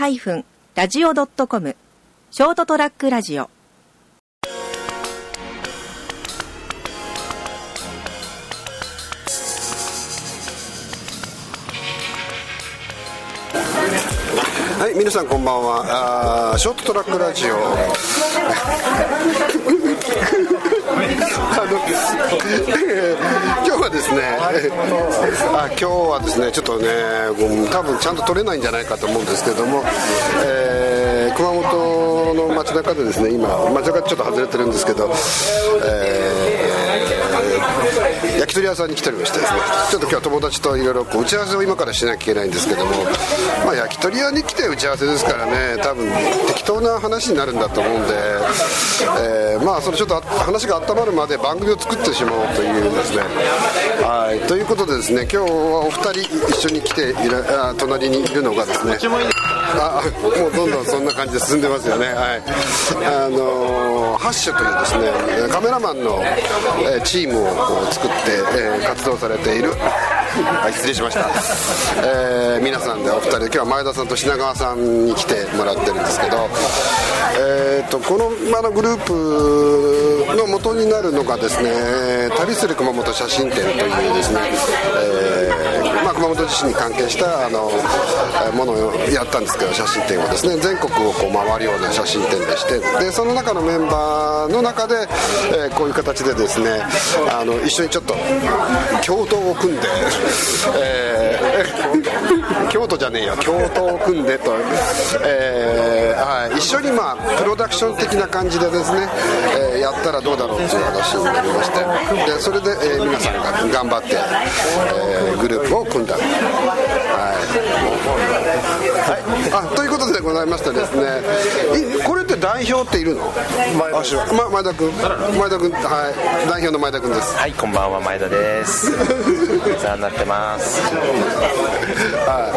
ST-radio.com ショートトラックラジオはい、皆さんこんばんは。あショートトラックラジオ。あの今日はですね、あ 今日はですね、ちょっとね、多分ちゃんと撮れないんじゃないかと思うんですけども、えー熊本の街中でですね、今、街中ちょっと外れてるんですけど、えー焼き鳥屋さんに来ておりましてですね。ちょっと今日は友達といろいろ打ち合わせを今からしなきゃいけないんですけども、まあ、焼き鳥屋に来て打ち合わせですからね。多分適当な話になるんだと思うんで、えーまあそのちょっと話が温まるまで番組を作ってしまおうというですね。はい。ということでですね今日はお二人一緒に来ていら隣にいるのがですね。もうどんどんそんな感じで進んでますよね。はい。あのハッシュというですねカメラマンの、チームをこう作って、え活動されているはい失礼しました、えー皆さんでお二人で今日は前田さんと品川さんに来てもらってるんですけどえー、とこの、まあ、のグループの元になるのがですね旅する熊本写真展というですね、えーまあ、熊本地震に関係したあのものをやったんですけど写真展をですね全国をこう回るような写真展でしてでその中のメンバーの中で、えーこういう形でですねあの一緒にちょっと共闘を組んで、え京都じゃねえよ。共闘を組んでと、えーはい、一緒にまあプロダクション的な感じでですね、えーやったらどうだろうっていう話になりまして。でそれで、えー皆さんが頑張って、えーグループを組んだ。はい、あということでございましてですね。これ代表っているの？あしま前田君。前田君。はい。代表の前田君です。はい、こんばんは、前田です。お世話になってます。は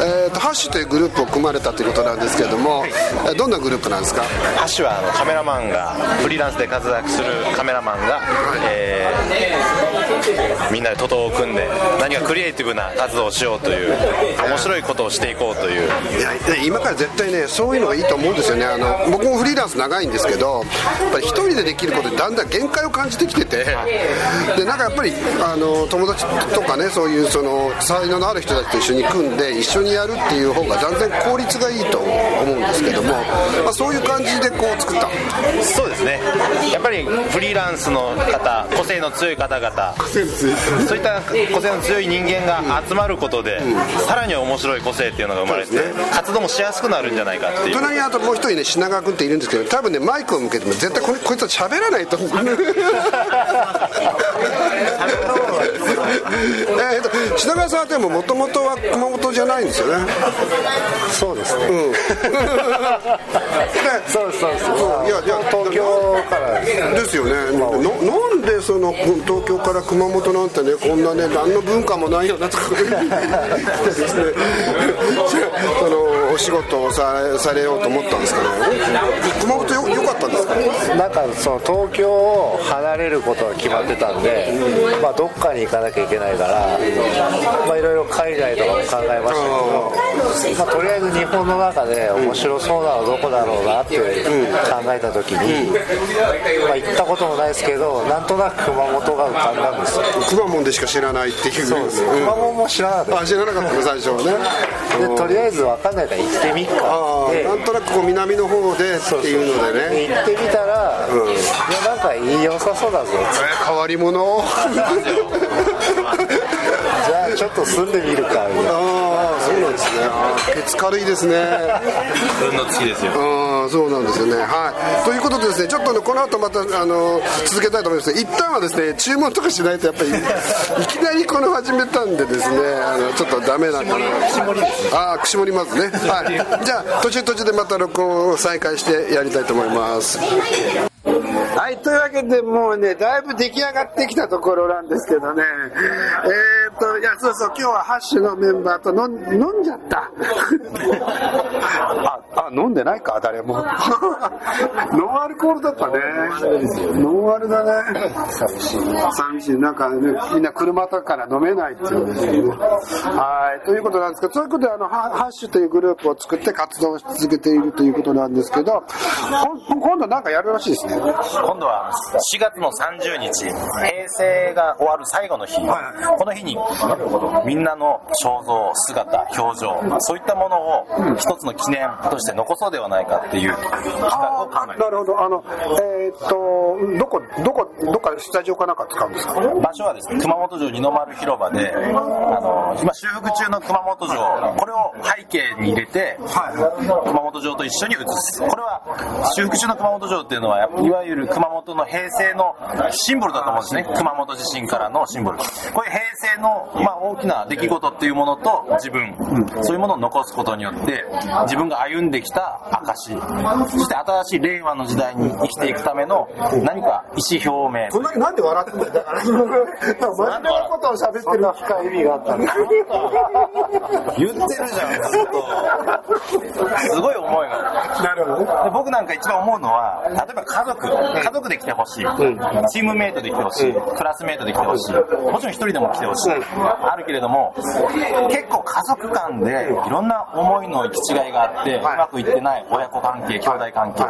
い。えーとハッシュというグループを組まれたということなんですけれども、えーどんなグループなんですか？ハッシュはあのカメラマンが、フリーランスで活躍するカメラマンが、えーみんなで徒党を組んで、何かクリエイティブな活動をしようという、面白いことをしていこうという、いやね今から絶対ねそういうのがいいと思うんですよね。あの僕もフリーランス長いんですけどやっぱり一人でできることでだんだん限界を感じてきててでなんかやっぱりあの友達とかねそういうその才能のある人たちと一緒に組んで一緒にやるっていう方が断然効率がいいと思うんですけども、まあ、そういう感じでこう作った。そうですね、やっぱりフリーランスの方、個性の強い方々、そういった個性の強い人間が集まることで、さらに面白い個性っていうのが生まれて、活動もしやすくなるんじゃないかっていう。隣にあともう一人ね品川君っているんですけど多分ねマイクを向けても絶対これこいつは喋らないと。思 うえーと品川さんはでももともとは熊本じゃないんですよね。そうですね。うん。そうそうそう。いやいや東京からですよね。ななんでその東京から熊本なんてねこんなね何の文化もないよなとか言ってですね。そのお仕事をさされようと思ったんですかね？熊本よよかったんですか？なんかその東京を離れることが決まってたんで、まあどっかに行かなきゃいけないから、まあいろいろ海外とかも考えましたけど、まあとりあえず日本の中で面白そうなのどこだろうなって考えた時に、まあ行ったこともないですけど、なんとなく熊本が浮かんだんですよ。熊本でしか知らないっていうそうです。ん。熊本も知らなかった。あ知らなかったの最初はね。でとりあえず分かんないから行ってみっかでああなんとなくこう南の方でっていうのでね。行ってみたら、うん。いやなんかいい良さそうだぞ。え変わり者 ちょっと住んでみるかみたいな。ああそうなんですね。ケツ軽いですね。運の月ですよ。ああそうなんですよね。はい。ということでですねちょっとねこの後またあの続けたいと思います。一旦はですね注文とかしないとやっぱりいきなりこの始めたんでですねあのちょっとダメなかなああ串盛りますね。はい。じゃあ途中途中でまた録音を再開してやりたいと思いますはい、というわけでもうね、だいぶ出来上がってきたところなんですけどね。えーっと、いや、そうそう、今日はハッシュのメンバーと飲ん飲んじゃった。あ、あ、飲んでないか、誰も。ノンアルコールだったね。ノンアルだね。寂しい。寂しい。なんかね、みんな車とかから飲めないっていうんですよね。はい。ということなんですけど、そういうことで、あの、ハハッシュというグループを作って活動し続けているということなんですけど、今度なんかやるらしいですね。今度は4月の30日平成が終わる最後の日。この日にみんなの肖像姿表情そういったものを一つの記念として残そうではないかっていう企画を考えてなるほど。あの、えーと、どこ、どこ、どっかスタジオかなんか使うんですか？場所はですね熊本城二の丸広場であの今修復中の熊本城これを背景に入れて熊本城と一緒に映す。これは修復中の熊本城っていうのはいわゆる熊本の平成のシンボルだと思うんですね。熊本地震からのシンボル。こういう平成の、まあ、大きな出来事っていうものと自分、そういうものを残すことによって自分が歩んできた証そして新しい令和の時代に生きていくための何か意思表明そんなになんで笑ってんだよ。だから、真面目なことを喋ってるの。深い意味があったんだ。言ってるじゃんずっとすごい思いが。で僕なんか一番思うのは例えば家族家族で来てほしい、チームメイトで来てほしい、クラスメイトで来てほしい。もちろん一人でも来てほしい、あるけれども結構家族間でいろんな思いの行き違いがあって、うまくいってない親子関係兄弟関係、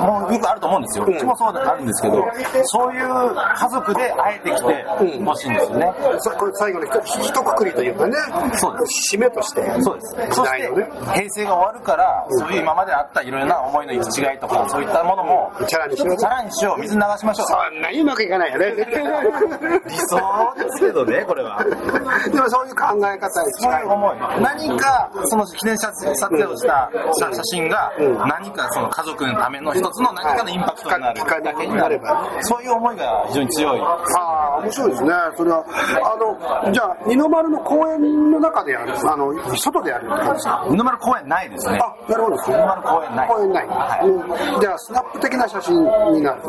もうよくあると思うんですよ、うちもそうあるんですけどそういう家族であえて来てほしいんですよね、そこれ最後の一一括りというかね。そうです。締めとして。そうです。そして、平成が終わるから、そういう今まであったいろいろな思いの行き違いとか、そういったものも、チャラにしようチャラにしよう、水に流しましょう。そんなにうまくいかないよね。理想ですけどね、これは。でもそういう考え方にそう近い。いう思い。何か、その記念撮影をした写写真が、何かその家族のための一つの何かのインパクトになるはいだけになれば、そういう思いが非常に強い。ああ、面白いですね。それは、あの、じゃあ、二の丸の公園の中でやる、あの、外でやるってことですか？二の丸公園ないですね。あ、なるほど。二の丸公園ない。公園ない。はい。うん。じゃあ、スナップ的な写真になる。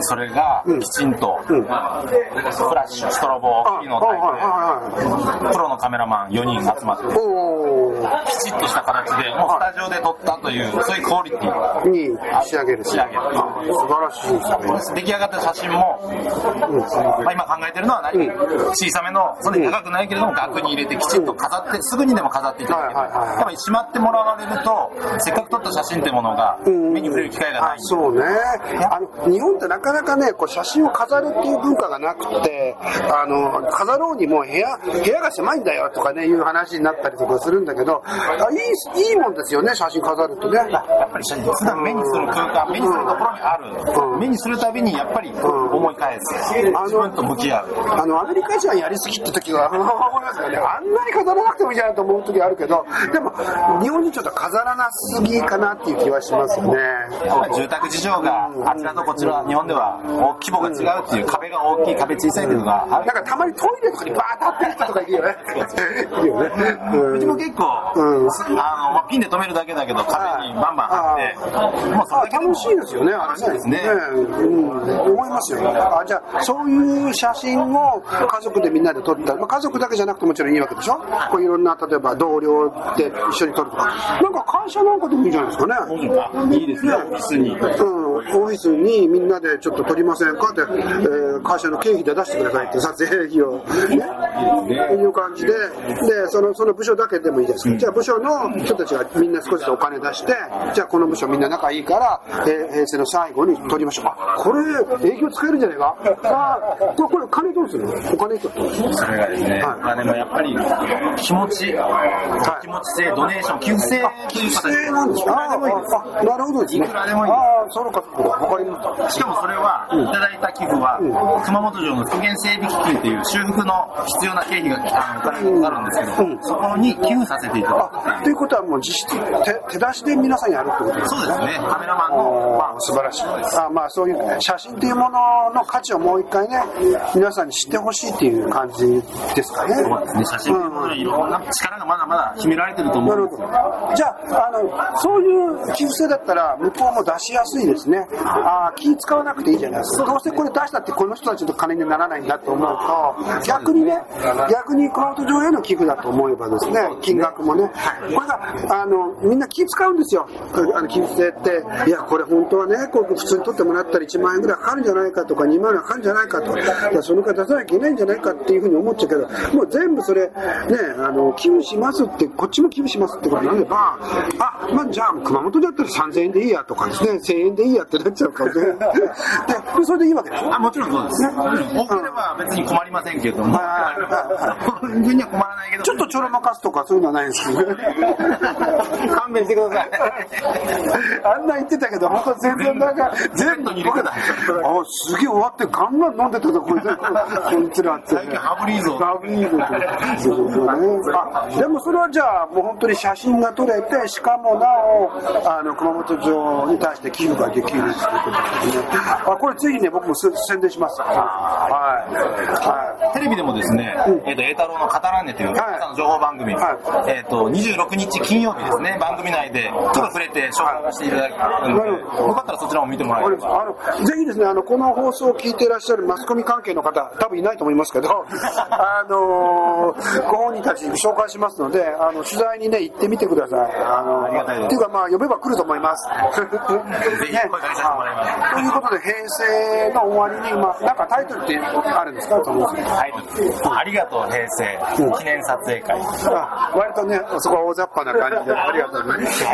それがきちんと、フラッシュ、ストロボ機能タイプで、プロのカメラマン4人集まって、きちっとした形で、もうスタジオで撮ったという、そういうクオリティに仕上げる。仕上げる。あ素晴らしいですね。出来上がった写真も、まあ、今考えてるのは何、小さめの、そんなに高くないけれども、額に入れてきちんと飾って、すぐにでも飾っていただける。はいはいはいやっぱりしまってもらわれると、せっかく撮った写真ってものが、目に触れる機会がない。そうね。あの、日本ってなかなかね、こう写真を飾るっていう文化がなくて、あの、飾ろうにも部屋、部屋が狭いんだよとかね、いう話になったりとかするんだけど、あいい、いいもんですよね、写真飾るとね。やっぱり普段目にする空間、目にするところにある。目にするたびにやっぱり思い返す。自分と向き合う。あの、アメリカ人はやりすぎって時は 思いますよね。あんなに飾らなくてもいいじゃないと思う時あるけど、でも、日本人ちょっと飾らなすぎかなっていう気はしますよね。やっぱり住宅事情があちらとこちら日本では大規模が違うっていう壁が大きい壁小さいっていうのがなんかたまにトイレとかにバーッ立ってる人とかいるよね。いるよね。うちも結構、うんあのまあピンで止めるだけだけど壁にバンバン貼ってもうそれあだけ楽しいですよね、あれね。そうですねうん、思いますよ。あじゃあ、そういう写真を家族でみんなで撮った、まあ、家族だけじゃなくてもちろんいいわけでしょ？こういろんな、例えば同僚で一緒に撮るとか。なんか会社なんかでもいいんじゃないですかね。いいですねオフィスに。うん、オフィスにみんなでちょっと撮りませんかって、えー会社の経費で出してくださいって撮影費を、ね、いう感じで、で、その、その部署だけでもいいです。じゃあ部署の人たちがみんな少しずつお金出して、じゃあこの部署みんな仲いいから、えー平成の最後に撮りましょう。あ、これ営業使えるんじゃないか？あーこれ、これ金どうするの？お金と。それがですね、はい。まあでもやっぱり気持ち、気持ち性ドネーション寄付制っていう形えー、なんで。すかあーあなるほどですね。いくらでもいいああ、そうか、しかもそれは、いただいた寄付は、熊本城の復元整備基金っていう修復の必要な経費があのお金がかかるんですけど、そこに寄付させていただくあ、ということはもう実質手手出しで皆さんやるってことですかそうですね、カメラマンの、まあ、素晴らしい。あまあそういう写真っていうものの価値をもう一回ね、皆さんに知ってほしいっていう感じですかね。そうですね、写真というものにいろんな力がまだまだ秘められてると思うんですよ。ど。じゃあ、あの、そういう寄付制だったら、向こうも出しやすいですね。ああ、気使わなくていいじゃないですか。どうせこれ出したってこの人たちの金にならないんだと思うと、逆にね、逆逆に熊本城への寄付だと思えばですね、金額もね、これが、あの、みんな気使うんですよ。あの、寄付制って、いや、これ本当はね、こう普通に取ってもらったら1万円ぐらいかかるんじゃないかとか、2万円かかるんじゃないかと、いやその方出さなきゃいけないんじゃないかっていうふうに思っちゃうけど、もう全部それ、ね、あの、寄付しますって、こっちも寄付しますってことになれば、あ、まあ、じゃあ、熊本だったら3000円でいいやとかですね、1000円でいいやってなっちゃうからね。で、それでいいわけですあ、もちろんそうです。ね、多ければ別に困りませんけども、全然には困らないけど。ちょっとちょろまかすとかそういうのはないんですけどね。勘弁してください。あんな言ってたけど、本当全然なんか、全部僕だ。あ、すげえ終わってガンガン飲んでたぞ、こいつ。こいつらって。最近ハブリーゾハブリーゾって。でもそれはじゃあ、もう本当に写真が撮れて、しかもなお、あの、熊本城に対して寄付ができるっていうことですね。あ、これぜひね、僕も宣伝します。はい。はい。テレビでもですね、えっと、栄太郎の語らねという、の情報番組、えっと、26日金曜日ですね、番組内で、ちょっと触れて紹介していただくので、よかったらそちらも見てもらえれば。あの、ぜひですね、あの、この放送を聞いていらっしゃるマスコミ関係の方、多分いないと思いますけど、あのー、ご本人たち紹介しますので、あの、取材にね、行ってみてください。あの、ありがたいです。っていうか、まあ、呼べば来ると思います。ぜひ声かけさせてもらいます。ということで、平成の終わりに、まあ、なんかタイトルってあるんですか？タイトル。ありがとう、平成。記念撮影会。あ割とね、そこは大雑把な感じで、ありがとうございます。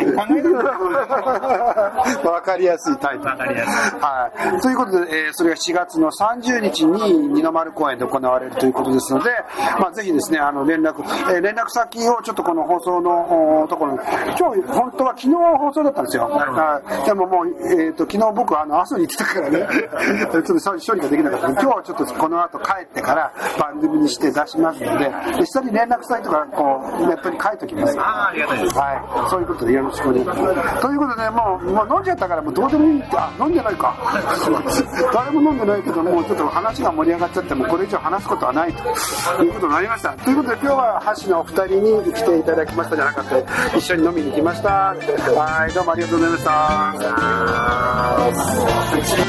わかりやすいタイトル。わかりやすい。はい。ということで、えー、それが4月の30日に二の丸公園で行われるということですので、まあ、ぜひですね、あの、連絡、えー、連絡先をちょっとこの放送のところに、今日、本当は昨日放送だったんですよ。でももう、えっ、ー、と、昨日僕、あの、阿蘇に行ってたからね、ちょっと処理ができなかった今日はちょっとこの後帰ってから番組にして出しますので、で下に連絡先とか、こう、ネットに書いておきます。ああ、ありがたいです。はい。そういうことでよろしくお願いします。ということで、もう、もう飲んじゃったから、もうどうでもいいって、あ、飲んでないか。誰も飲んでないけど、もうちょっと話が盛り上がっちゃって、もうこれ以上話すことはないということになりました。ということで、今日は橋のお二人に来ていただきましたじゃなかった一緒に飲みに来ました。はい、どうもありがとうございました。